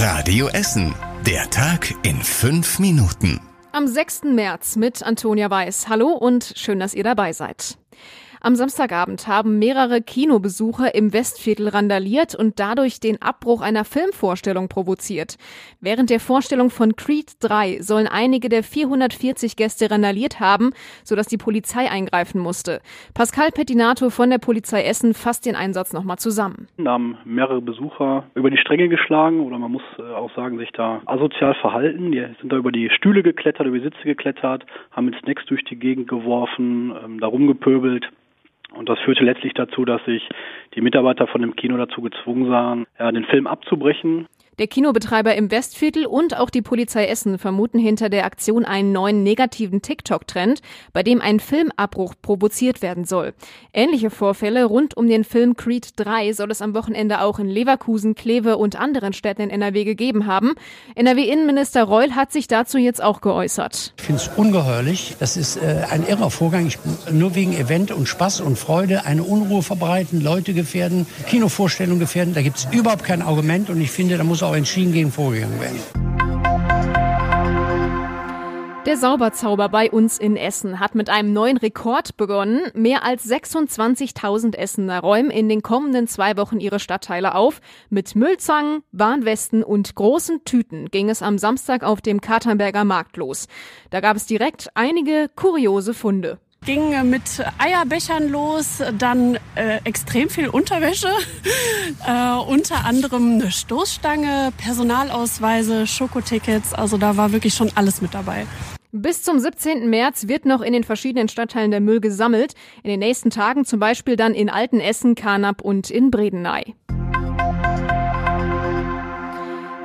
Radio Essen. Der Tag in fünf Minuten. Am 6. März mit Antonia Weiß. Hallo und schön, dass ihr dabei seid. Am Samstagabend haben mehrere Kinobesucher im Westviertel randaliert und dadurch den Abbruch einer Filmvorstellung provoziert. Während der Vorstellung von Creed 3 sollen einige der 440 Gäste randaliert haben, sodass die Polizei eingreifen musste. Pascal Pettinato von der Polizei Essen fasst den Einsatz nochmal zusammen. Da haben mehrere Besucher über die Stränge geschlagen oder man muss äh, auch sagen, sich da asozial verhalten. Die sind da über die Stühle geklettert, über die Sitze geklettert, haben mit Snacks durch die Gegend geworfen, ähm, da rumgepöbelt. Und das führte letztlich dazu, dass sich die Mitarbeiter von dem Kino dazu gezwungen sahen, ja, den Film abzubrechen. Der Kinobetreiber im Westviertel und auch die Polizei Essen vermuten hinter der Aktion einen neuen negativen TikTok-Trend, bei dem ein Filmabbruch provoziert werden soll. Ähnliche Vorfälle rund um den Film Creed 3 soll es am Wochenende auch in Leverkusen, Kleve und anderen Städten in NRW gegeben haben. NRW-Innenminister Reul hat sich dazu jetzt auch geäußert. Ich finde es ungeheuerlich. Das ist äh, ein irrer Vorgang. Ich nur wegen Event und Spaß und Freude eine Unruhe verbreiten, Leute gefährden, Kinovorstellungen gefährden. Da gibt es überhaupt kein Argument und ich finde, da muss auch auch entschieden gegen vorgegangen werden. Der Sauberzauber bei uns in Essen hat mit einem neuen Rekord begonnen. Mehr als 26.000 Essener räumen in den kommenden zwei Wochen ihre Stadtteile auf. Mit Müllzangen, Warnwesten und großen Tüten ging es am Samstag auf dem Katernberger Markt los. Da gab es direkt einige kuriose Funde ging mit Eierbechern los, dann äh, extrem viel Unterwäsche, äh, unter anderem eine Stoßstange, Personalausweise, Schokotickets, also da war wirklich schon alles mit dabei. Bis zum 17. März wird noch in den verschiedenen Stadtteilen der Müll gesammelt. In den nächsten Tagen zum Beispiel dann in Altenessen, Karnap und in Bredeney.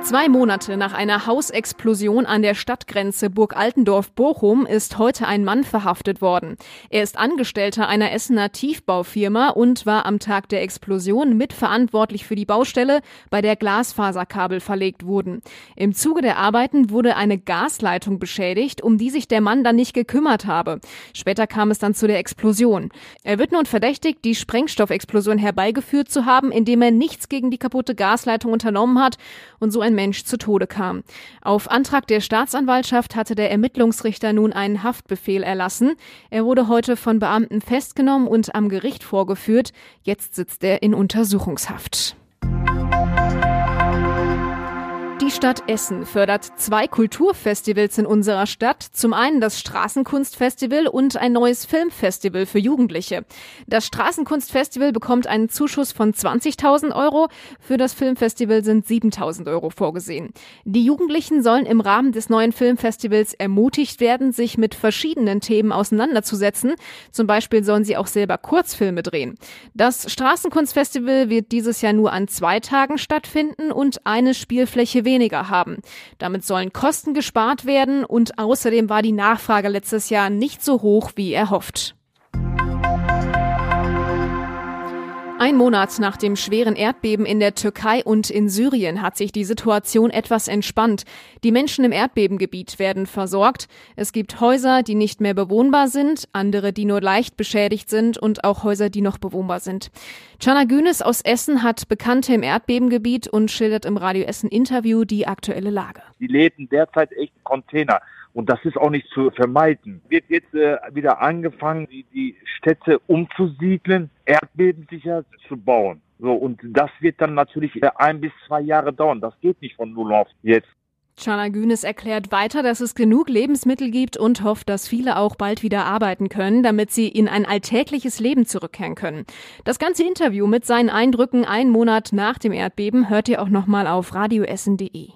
Zwei Monate nach einer Hausexplosion an der Stadtgrenze Burg Altendorf-Bochum ist heute ein Mann verhaftet worden. Er ist Angestellter einer Essener Tiefbaufirma und war am Tag der Explosion mitverantwortlich für die Baustelle, bei der Glasfaserkabel verlegt wurden. Im Zuge der Arbeiten wurde eine Gasleitung beschädigt, um die sich der Mann dann nicht gekümmert habe. Später kam es dann zu der Explosion. Er wird nun verdächtigt, die Sprengstoffexplosion herbeigeführt zu haben, indem er nichts gegen die kaputte Gasleitung unternommen hat und so ein Mensch zu Tode kam. Auf Antrag der Staatsanwaltschaft hatte der Ermittlungsrichter nun einen Haftbefehl erlassen. Er wurde heute von Beamten festgenommen und am Gericht vorgeführt. Jetzt sitzt er in Untersuchungshaft. Die Stadt Essen fördert zwei Kulturfestivals in unserer Stadt. Zum einen das Straßenkunstfestival und ein neues Filmfestival für Jugendliche. Das Straßenkunstfestival bekommt einen Zuschuss von 20.000 Euro. Für das Filmfestival sind 7.000 Euro vorgesehen. Die Jugendlichen sollen im Rahmen des neuen Filmfestivals ermutigt werden, sich mit verschiedenen Themen auseinanderzusetzen. Zum Beispiel sollen sie auch selber Kurzfilme drehen. Das Straßenkunstfestival wird dieses Jahr nur an zwei Tagen stattfinden und eine Spielfläche weniger weniger haben. Damit sollen Kosten gespart werden und außerdem war die Nachfrage letztes Jahr nicht so hoch wie erhofft. Ein Monat nach dem schweren Erdbeben in der Türkei und in Syrien hat sich die Situation etwas entspannt. Die Menschen im Erdbebengebiet werden versorgt. Es gibt Häuser, die nicht mehr bewohnbar sind, andere, die nur leicht beschädigt sind und auch Häuser, die noch bewohnbar sind. Chana Günes aus Essen hat Bekannte im Erdbebengebiet und schildert im Radio Essen Interview die aktuelle Lage. Die läden derzeit echt Container. Und das ist auch nicht zu vermeiden. Wird jetzt äh, wieder angefangen, die, die Städte umzusiedeln, erdbebensicher zu bauen. So, und das wird dann natürlich äh, ein bis zwei Jahre dauern. Das geht nicht von null auf jetzt. Chana Günes erklärt weiter, dass es genug Lebensmittel gibt und hofft, dass viele auch bald wieder arbeiten können, damit sie in ein alltägliches Leben zurückkehren können. Das ganze Interview mit seinen Eindrücken einen Monat nach dem Erdbeben hört ihr auch nochmal auf radioessen.de.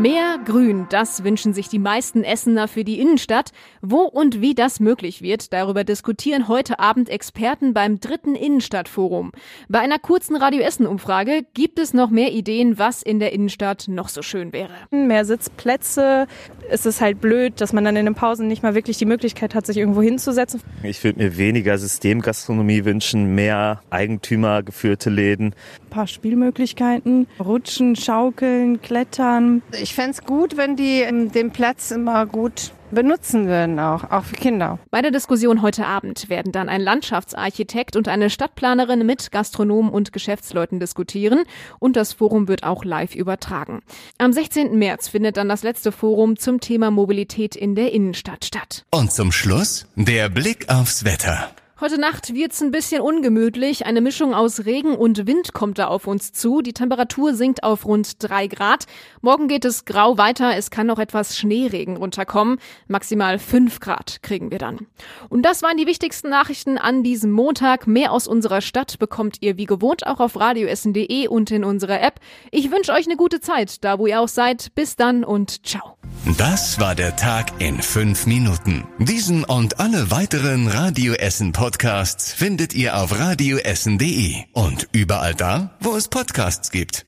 Mehr Grün, das wünschen sich die meisten Essener für die Innenstadt. Wo und wie das möglich wird, darüber diskutieren heute Abend Experten beim dritten Innenstadtforum. Bei einer kurzen Radio Essen Umfrage gibt es noch mehr Ideen, was in der Innenstadt noch so schön wäre. Mehr Sitzplätze. Es ist halt blöd, dass man dann in den Pausen nicht mal wirklich die Möglichkeit hat, sich irgendwo hinzusetzen. Ich würde mir weniger Systemgastronomie wünschen, mehr eigentümergeführte Läden. Ein paar Spielmöglichkeiten, rutschen, schaukeln, klettern. Ich fände es gut, wenn die ähm, den Platz immer gut benutzen würden auch, auch für Kinder. Bei der Diskussion heute Abend werden dann ein Landschaftsarchitekt und eine Stadtplanerin mit Gastronomen und Geschäftsleuten diskutieren und das Forum wird auch live übertragen. Am 16. März findet dann das letzte Forum zum Thema Mobilität in der Innenstadt statt. Und zum Schluss der Blick aufs Wetter. Heute Nacht wird's ein bisschen ungemütlich. Eine Mischung aus Regen und Wind kommt da auf uns zu. Die Temperatur sinkt auf rund drei Grad. Morgen geht es grau weiter. Es kann noch etwas Schneeregen runterkommen. Maximal fünf Grad kriegen wir dann. Und das waren die wichtigsten Nachrichten an diesem Montag. Mehr aus unserer Stadt bekommt ihr wie gewohnt auch auf radioessen.de und in unserer App. Ich wünsche euch eine gute Zeit, da wo ihr auch seid. Bis dann und ciao. Das war der Tag in fünf Minuten. Diesen und alle weiteren Radio Essen Podcasts findet ihr auf radioessen.de und überall da, wo es Podcasts gibt.